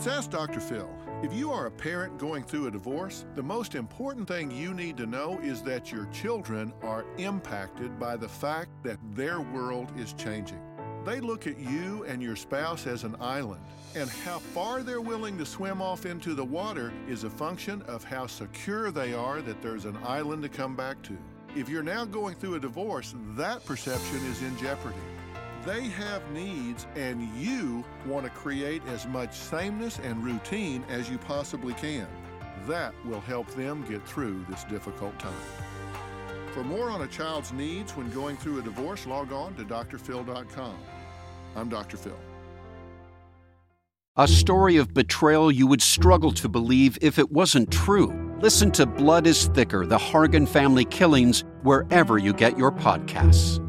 It's Ask Dr. Phil. If you are a parent going through a divorce, the most important thing you need to know is that your children are impacted by the fact that their world is changing. They look at you and your spouse as an island, and how far they're willing to swim off into the water is a function of how secure they are that there's an island to come back to. If you're now going through a divorce, that perception is in jeopardy. They have needs, and you want to create as much sameness and routine as you possibly can. That will help them get through this difficult time. For more on a child's needs when going through a divorce, log on to drphil.com. I'm Dr. Phil. A story of betrayal you would struggle to believe if it wasn't true. Listen to Blood is Thicker The Hargan Family Killings wherever you get your podcasts.